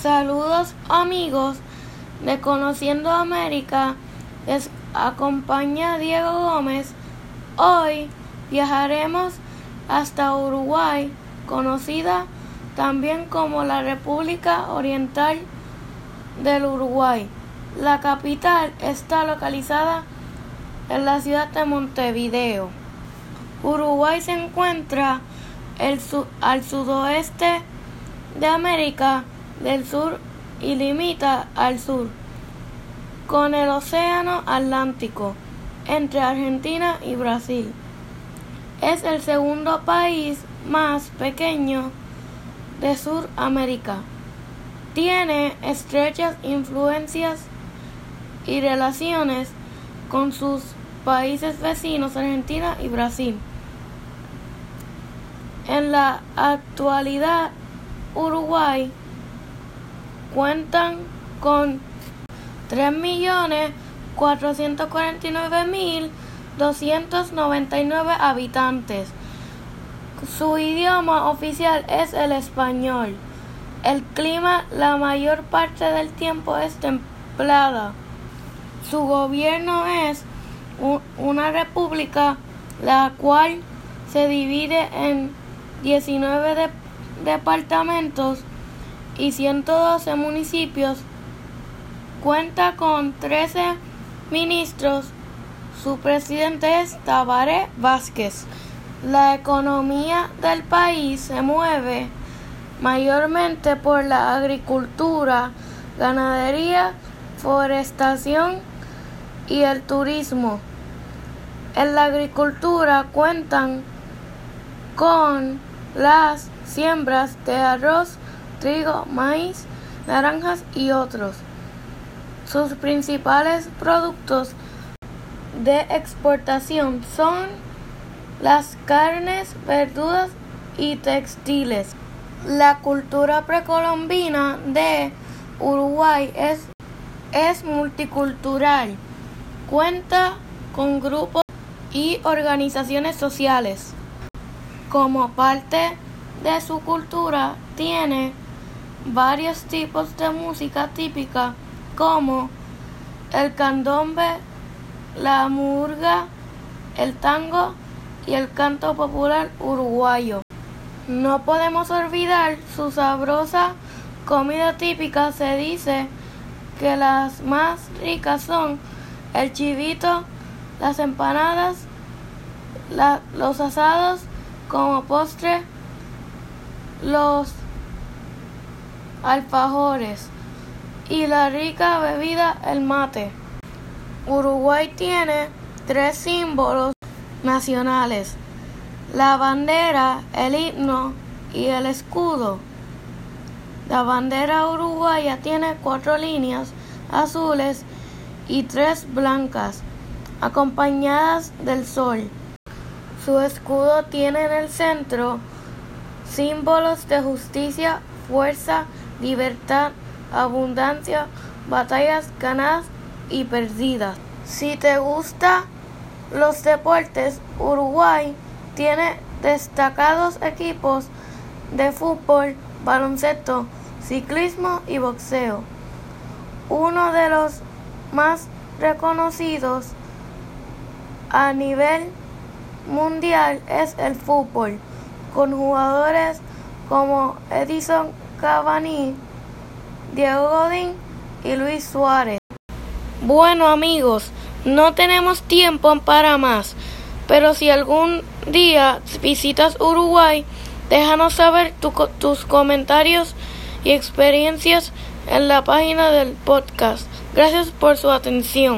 Saludos amigos de Conociendo América. Les acompaña Diego Gómez. Hoy viajaremos hasta Uruguay, conocida también como la República Oriental del Uruguay. La capital está localizada en la ciudad de Montevideo. Uruguay se encuentra al sudoeste de América del Sur y limita al sur con el Océano Atlántico entre Argentina y Brasil. Es el segundo país más pequeño de Sudamérica. Tiene estrechas influencias y relaciones con sus países vecinos Argentina y Brasil. En la actualidad, Uruguay cuentan con 3.449.299 habitantes. Su idioma oficial es el español. El clima la mayor parte del tiempo es templada. Su gobierno es una república la cual se divide en 19 departamentos y 112 municipios. Cuenta con 13 ministros. Su presidente es Tabaré Vázquez. La economía del país se mueve mayormente por la agricultura, ganadería, forestación y el turismo. En la agricultura cuentan con las siembras de arroz, trigo, maíz, naranjas y otros. Sus principales productos de exportación son las carnes, verduras y textiles. La cultura precolombina de Uruguay es, es multicultural. Cuenta con grupos y organizaciones sociales. Como parte de su cultura tiene varios tipos de música típica como el candombe, la murga, el tango y el canto popular uruguayo. No podemos olvidar su sabrosa comida típica. Se dice que las más ricas son el chivito, las empanadas, los asados como postre, los alfajores y la rica bebida el mate. Uruguay tiene tres símbolos nacionales, la bandera, el himno y el escudo. La bandera uruguaya tiene cuatro líneas azules y tres blancas, acompañadas del sol. Su escudo tiene en el centro símbolos de justicia, fuerza, libertad, abundancia, batallas ganadas y perdidas. Si te gustan los deportes, Uruguay tiene destacados equipos de fútbol, baloncesto, ciclismo y boxeo. Uno de los más reconocidos a nivel mundial es el fútbol, con jugadores como Edison Cavani, Diego Godín y Luis Suárez. Bueno amigos, no tenemos tiempo para más, pero si algún día visitas Uruguay, déjanos saber tus comentarios y experiencias en la página del podcast. Gracias por su atención.